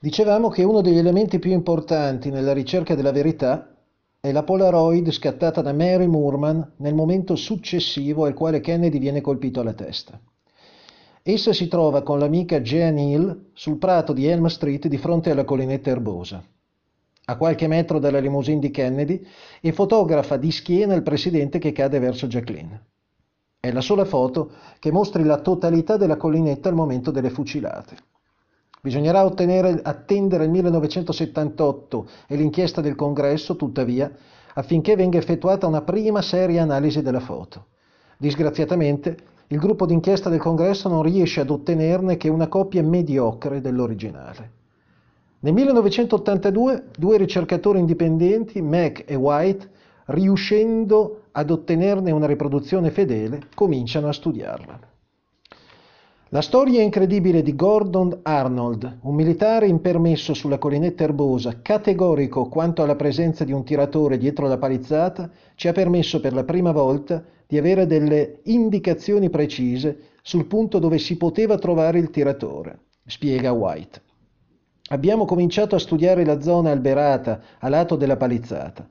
Dicevamo che uno degli elementi più importanti nella ricerca della verità è la Polaroid scattata da Mary Moorman nel momento successivo al quale Kennedy viene colpito alla testa. Essa si trova con l'amica Jean Hill sul prato di Elm Street di fronte alla collinetta erbosa, a qualche metro dalla limousine di Kennedy, e fotografa di schiena il presidente che cade verso Jacqueline. È la sola foto che mostri la totalità della collinetta al momento delle fucilate. Bisognerà ottenere, attendere il 1978 e l'inchiesta del Congresso, tuttavia, affinché venga effettuata una prima seria analisi della foto. Disgraziatamente, il gruppo d'inchiesta del Congresso non riesce ad ottenerne che una copia mediocre dell'originale. Nel 1982 due ricercatori indipendenti, Mac e White, riuscendo ad ottenerne una riproduzione fedele, cominciano a studiarla. La storia incredibile di Gordon Arnold, un militare impermesso sulla collinetta erbosa, categorico quanto alla presenza di un tiratore dietro la palizzata, ci ha permesso per la prima volta di avere delle indicazioni precise sul punto dove si poteva trovare il tiratore, spiega White. Abbiamo cominciato a studiare la zona alberata a lato della palizzata.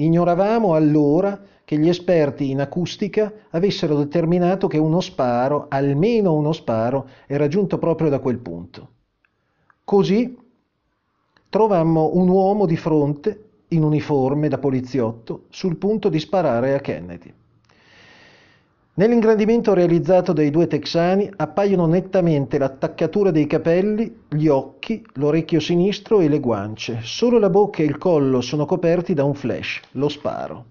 Ignoravamo allora che gli esperti in acustica avessero determinato che uno sparo, almeno uno sparo, era giunto proprio da quel punto. Così trovammo un uomo di fronte, in uniforme da poliziotto, sul punto di sparare a Kennedy. Nell'ingrandimento realizzato dai due texani appaiono nettamente l'attaccatura dei capelli, gli occhi, l'orecchio sinistro e le guance. Solo la bocca e il collo sono coperti da un flash, lo sparo.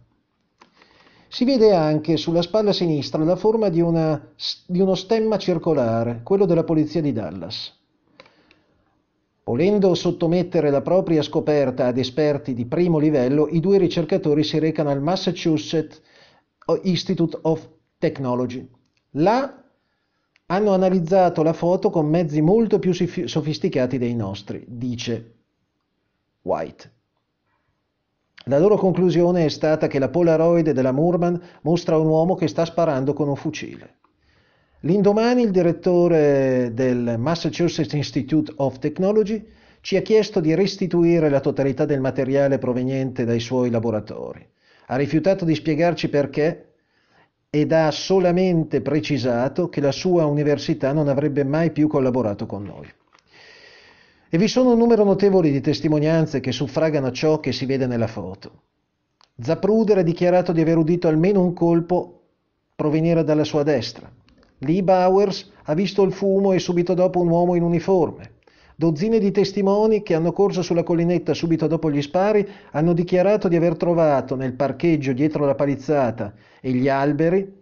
Si vede anche sulla spalla sinistra la forma di, una, di uno stemma circolare, quello della polizia di Dallas. Volendo sottomettere la propria scoperta ad esperti di primo livello, i due ricercatori si recano al Massachusetts Institute of Technology. Là hanno analizzato la foto con mezzi molto più sofisticati dei nostri, dice White. La loro conclusione è stata che la Polaroid della Moorman mostra un uomo che sta sparando con un fucile. L'indomani il direttore del Massachusetts Institute of Technology ci ha chiesto di restituire la totalità del materiale proveniente dai suoi laboratori. Ha rifiutato di spiegarci perché ed ha solamente precisato che la sua università non avrebbe mai più collaborato con noi. E vi sono un numero notevole di testimonianze che suffragano ciò che si vede nella foto. Zapruder ha dichiarato di aver udito almeno un colpo provenire dalla sua destra. Lee Bowers ha visto il fumo e subito dopo un uomo in uniforme. Dozzine di testimoni che hanno corso sulla collinetta subito dopo gli spari hanno dichiarato di aver trovato nel parcheggio dietro la palizzata e gli alberi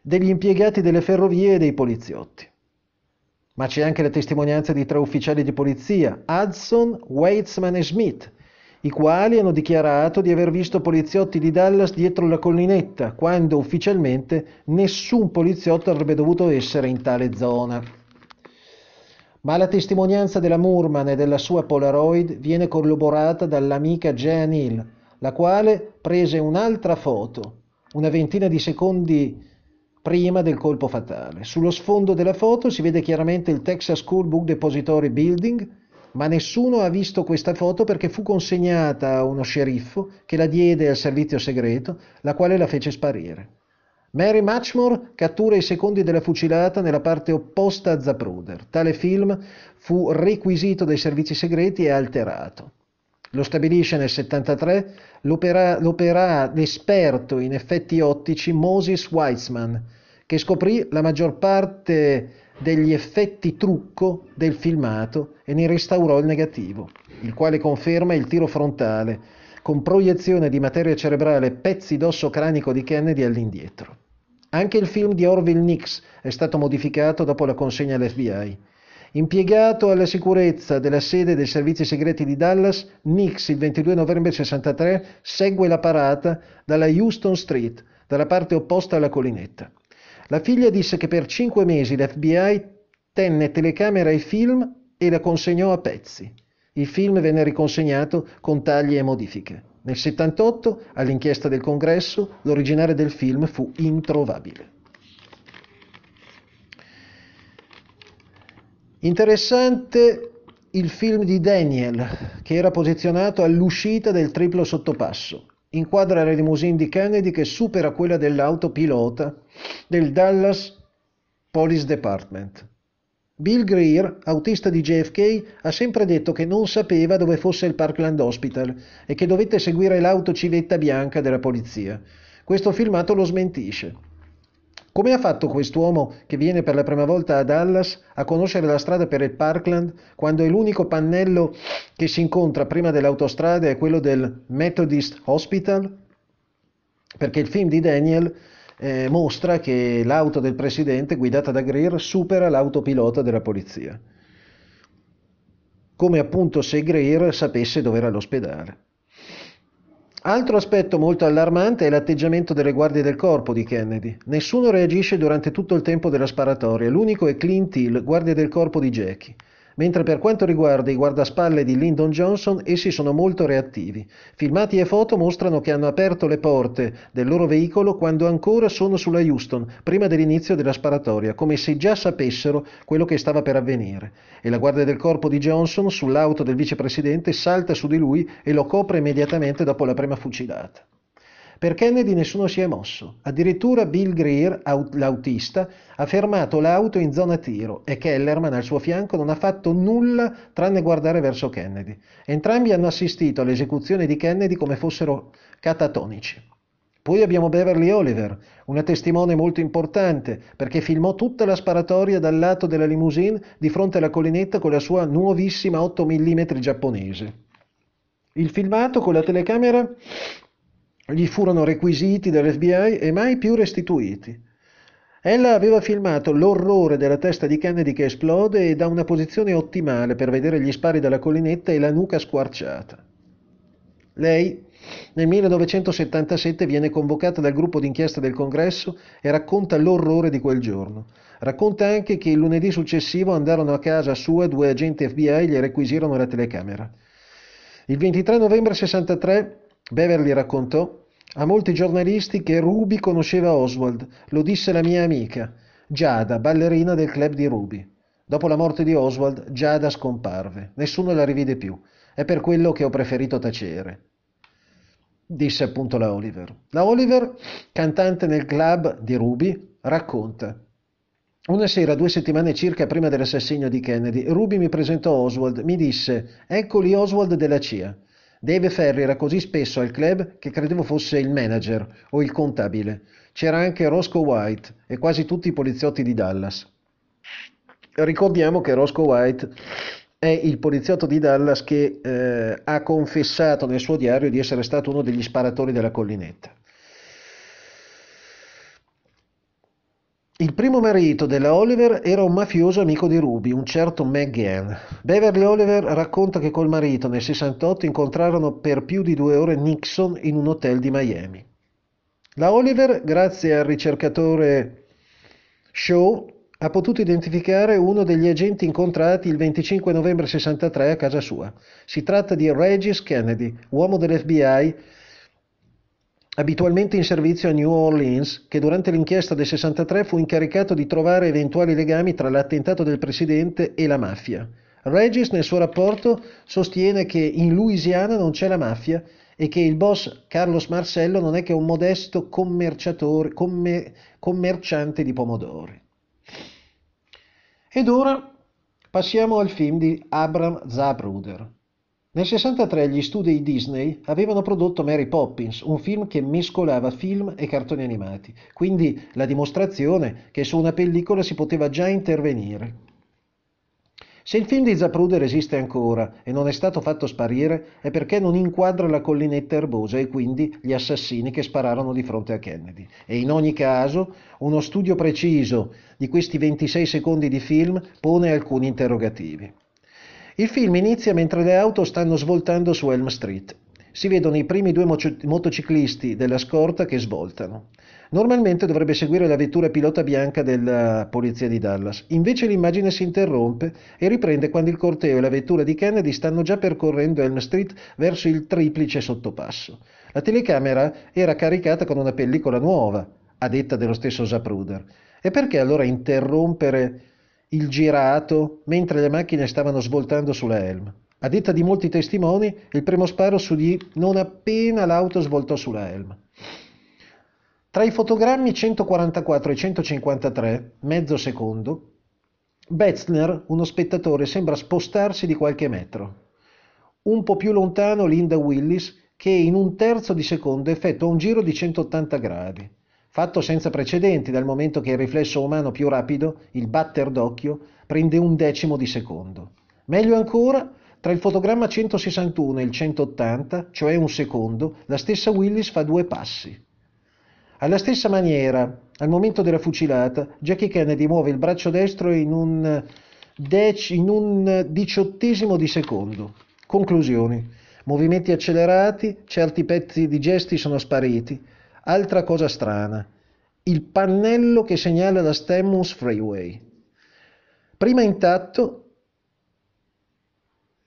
degli impiegati delle ferrovie e dei poliziotti. Ma c'è anche la testimonianza di tre ufficiali di polizia, Hudson, Weitzman e Smith, i quali hanno dichiarato di aver visto poliziotti di Dallas dietro la collinetta, quando ufficialmente nessun poliziotto avrebbe dovuto essere in tale zona. Ma la testimonianza della Moorman e della sua Polaroid viene corroborata dall'amica Jean Hill, la quale prese un'altra foto, una ventina di secondi prima del colpo fatale. Sullo sfondo della foto si vede chiaramente il Texas School Book Depository Building, ma nessuno ha visto questa foto perché fu consegnata a uno sceriffo che la diede al servizio segreto, la quale la fece sparire. Mary Matchmore cattura i secondi della fucilata nella parte opposta a Zapruder. Tale film fu requisito dai servizi segreti e alterato. Lo stabilisce nel 73 l'opera, l'opera l'esperto in effetti ottici Moses Weitzman, che scoprì la maggior parte degli effetti trucco del filmato e ne restaurò il negativo, il quale conferma il tiro frontale, con proiezione di materia cerebrale e pezzi d'osso cranico di Kennedy all'indietro. Anche il film di Orville Nix è stato modificato dopo la consegna all'FBI. Impiegato alla sicurezza della sede dei servizi segreti di Dallas, Nix il 22 novembre 63 segue la parata dalla Houston Street, dalla parte opposta alla collinetta. La figlia disse che per cinque mesi l'FBI tenne telecamera e film e la consegnò a pezzi. Il film venne riconsegnato con tagli e modifiche. Nel 78, all'inchiesta del Congresso, l'originale del film fu introvabile. Interessante il film di Daniel, che era posizionato all'uscita del triplo sottopasso. Inquadra la limousine di Kennedy che supera quella dell'autopilota del Dallas Police Department. Bill Greer, autista di JFK, ha sempre detto che non sapeva dove fosse il Parkland Hospital e che dovette seguire l'auto civetta bianca della polizia. Questo filmato lo smentisce. Come ha fatto quest'uomo che viene per la prima volta a Dallas a conoscere la strada per il Parkland quando è l'unico pannello che si incontra prima dell'autostrada è quello del Methodist Hospital? Perché il film di Daniel eh, mostra che l'auto del presidente guidata da Greer supera l'autopilota della polizia. Come appunto se Greer sapesse dove era l'ospedale. Altro aspetto molto allarmante è l'atteggiamento delle guardie del corpo di Kennedy. Nessuno reagisce durante tutto il tempo della sparatoria, l'unico è Clint Hill, guardia del corpo di Jackie mentre per quanto riguarda i guardaspalle di Lyndon Johnson essi sono molto reattivi. Filmati e foto mostrano che hanno aperto le porte del loro veicolo quando ancora sono sulla Houston, prima dell'inizio della sparatoria, come se già sapessero quello che stava per avvenire. E la guardia del corpo di Johnson sull'auto del vicepresidente salta su di lui e lo copre immediatamente dopo la prima fucilata. Per Kennedy nessuno si è mosso. Addirittura Bill Greer, l'autista, ha fermato l'auto in zona tiro e Kellerman al suo fianco non ha fatto nulla tranne guardare verso Kennedy. Entrambi hanno assistito all'esecuzione di Kennedy come fossero catatonici. Poi abbiamo Beverly Oliver, una testimone molto importante perché filmò tutta la sparatoria dal lato della limousine di fronte alla collinetta con la sua nuovissima 8 mm giapponese. Il filmato con la telecamera gli furono requisiti dall'FBI e mai più restituiti. Ella aveva filmato l'orrore della testa di Kennedy che esplode e da una posizione ottimale per vedere gli spari dalla collinetta e la nuca squarciata. Lei nel 1977 viene convocata dal gruppo d'inchiesta del Congresso e racconta l'orrore di quel giorno. Racconta anche che il lunedì successivo andarono a casa sua due agenti FBI e gli requisirono la telecamera. Il 23 novembre 63 Beverly raccontò a molti giornalisti che Ruby conosceva Oswald, lo disse la mia amica, Giada, ballerina del club di Ruby. Dopo la morte di Oswald, Giada scomparve. Nessuno la rivide più. È per quello che ho preferito tacere. Disse appunto la Oliver. La Oliver, cantante nel club di Ruby, racconta. Una sera, due settimane circa prima dell'assassinio di Kennedy, Ruby mi presentò Oswald. Mi disse, eccoli Oswald della CIA. Dave Ferri era così spesso al club che credevo fosse il manager o il contabile. C'era anche Roscoe White e quasi tutti i poliziotti di Dallas. Ricordiamo che Roscoe White è il poliziotto di Dallas che eh, ha confessato nel suo diario di essere stato uno degli sparatori della collinetta. Il primo marito della Oliver era un mafioso amico di Ruby, un certo McGann. Beverly Oliver racconta che col marito nel 68 incontrarono per più di due ore Nixon in un hotel di Miami. La Oliver, grazie al ricercatore Shaw, ha potuto identificare uno degli agenti incontrati il 25 novembre 63 a casa sua. Si tratta di Regis Kennedy, uomo dell'FBI abitualmente in servizio a New Orleans, che durante l'inchiesta del 63 fu incaricato di trovare eventuali legami tra l'attentato del presidente e la mafia. Regis nel suo rapporto sostiene che in Louisiana non c'è la mafia e che il boss Carlos Marcello non è che un modesto commer, commerciante di pomodori. Ed ora passiamo al film di Abram Zapruder. Nel 63 gli studi Disney avevano prodotto Mary Poppins, un film che mescolava film e cartoni animati, quindi la dimostrazione che su una pellicola si poteva già intervenire. Se il film di Zapruder esiste ancora e non è stato fatto sparire è perché non inquadra la collinetta erbosa e quindi gli assassini che spararono di fronte a Kennedy. E in ogni caso uno studio preciso di questi 26 secondi di film pone alcuni interrogativi. Il film inizia mentre le auto stanno svoltando su Elm Street. Si vedono i primi due motociclisti della scorta che svoltano. Normalmente dovrebbe seguire la vettura pilota bianca della polizia di Dallas. Invece l'immagine si interrompe e riprende quando il corteo e la vettura di Kennedy stanno già percorrendo Elm Street verso il triplice sottopasso. La telecamera era caricata con una pellicola nuova, a detta dello stesso Zapruder. E perché allora interrompere il girato, mentre le macchine stavano svoltando sulla Helm. A detta di molti testimoni, il primo sparo s'udì non appena l'auto svoltò sulla Helm. Tra i fotogrammi 144 e 153, mezzo secondo, Betzner, uno spettatore, sembra spostarsi di qualche metro. Un po' più lontano Linda Willis, che in un terzo di secondo effettua un giro di 180 gradi, fatto senza precedenti dal momento che il riflesso umano più rapido, il batter d'occhio, prende un decimo di secondo. Meglio ancora, tra il fotogramma 161 e il 180, cioè un secondo, la stessa Willis fa due passi. Alla stessa maniera, al momento della fucilata, Jackie Kennedy muove il braccio destro in un, dec- in un diciottesimo di secondo. Conclusioni. Movimenti accelerati, certi pezzi di gesti sono spariti. Altra cosa strana. Il pannello che segnala la Stemmons Freeway. Prima intatto,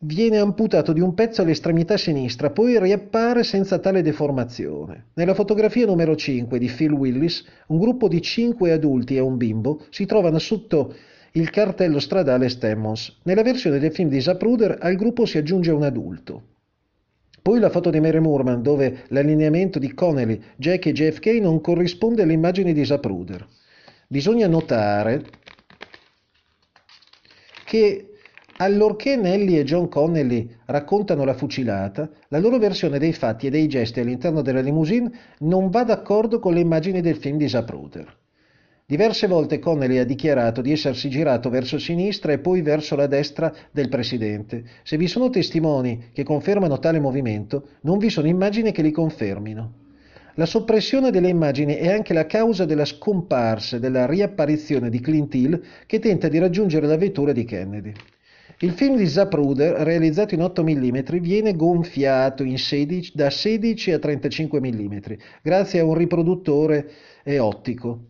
Viene amputato di un pezzo all'estremità sinistra, poi riappare senza tale deformazione. Nella fotografia numero 5 di Phil Willis, un gruppo di cinque adulti e un bimbo si trovano sotto il cartello stradale Stemmons. Nella versione del film di Zapruder al gruppo si aggiunge un adulto. Poi la foto di Mary Moorman dove l'allineamento di Connelly, Jack e JFK non corrisponde alle immagini di Zapruder. Bisogna notare che Allorché Nelly e John Connelly raccontano la fucilata, la loro versione dei fatti e dei gesti all'interno della limousine non va d'accordo con le immagini del film di Zapruder. Diverse volte Connelly ha dichiarato di essersi girato verso sinistra e poi verso la destra del presidente. Se vi sono testimoni che confermano tale movimento, non vi sono immagini che li confermino. La soppressione delle immagini è anche la causa della scomparsa e della riapparizione di Clint Hill che tenta di raggiungere la vettura di Kennedy. Il film di Zapruder, realizzato in 8 mm, viene gonfiato 16, da 16 a 35 mm grazie a un riproduttore ottico,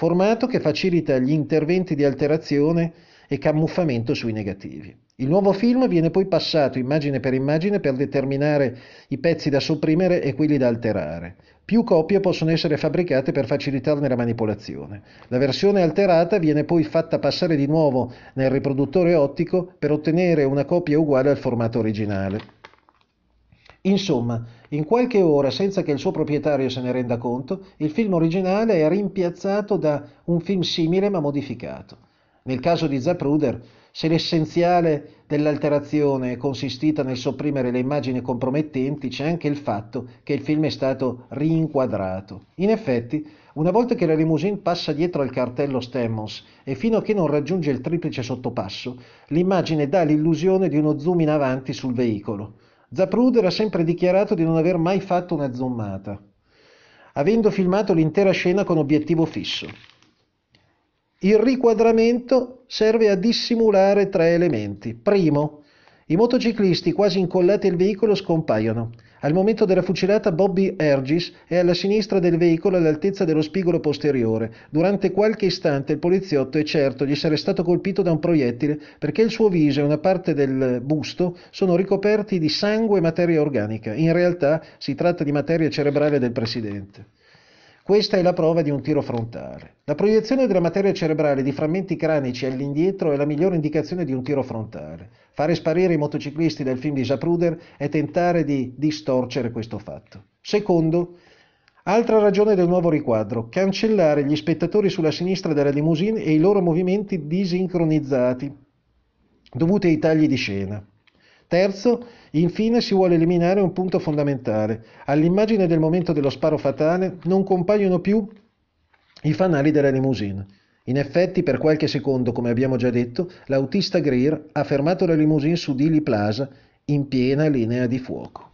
formato che facilita gli interventi di alterazione e camuffamento sui negativi. Il nuovo film viene poi passato immagine per immagine per determinare i pezzi da sopprimere e quelli da alterare. Più copie possono essere fabbricate per facilitarne la manipolazione. La versione alterata viene poi fatta passare di nuovo nel riproduttore ottico per ottenere una copia uguale al formato originale. Insomma, in qualche ora, senza che il suo proprietario se ne renda conto, il film originale è rimpiazzato da un film simile ma modificato. Nel caso di Zapruder, se l'essenziale dell'alterazione è consistita nel sopprimere le immagini compromettenti, c'è anche il fatto che il film è stato rinquadrato. In effetti, una volta che la limousine passa dietro al cartello Stemmons e fino a che non raggiunge il triplice sottopasso, l'immagine dà l'illusione di uno zoom in avanti sul veicolo. Zapruder ha sempre dichiarato di non aver mai fatto una zoomata, avendo filmato l'intera scena con obiettivo fisso. Il riquadramento serve a dissimulare tre elementi. Primo, i motociclisti quasi incollati al veicolo scompaiono. Al momento della fucilata Bobby Ergis è alla sinistra del veicolo all'altezza dello spigolo posteriore. Durante qualche istante il poliziotto è certo di essere stato colpito da un proiettile perché il suo viso e una parte del busto sono ricoperti di sangue e materia organica. In realtà si tratta di materia cerebrale del presidente. Questa è la prova di un tiro frontale. La proiezione della materia cerebrale di frammenti cranici all'indietro è la migliore indicazione di un tiro frontale. Fare sparire i motociclisti del film di Zapruder è tentare di distorcere questo fatto. Secondo, altra ragione del nuovo riquadro, cancellare gli spettatori sulla sinistra della limousine e i loro movimenti disincronizzati, dovuti ai tagli di scena. Terzo, infine si vuole eliminare un punto fondamentale. All'immagine del momento dello sparo fatale non compaiono più i fanali della limousine. In effetti, per qualche secondo, come abbiamo già detto, l'autista Greer ha fermato la limousine su Dili Plaza in piena linea di fuoco.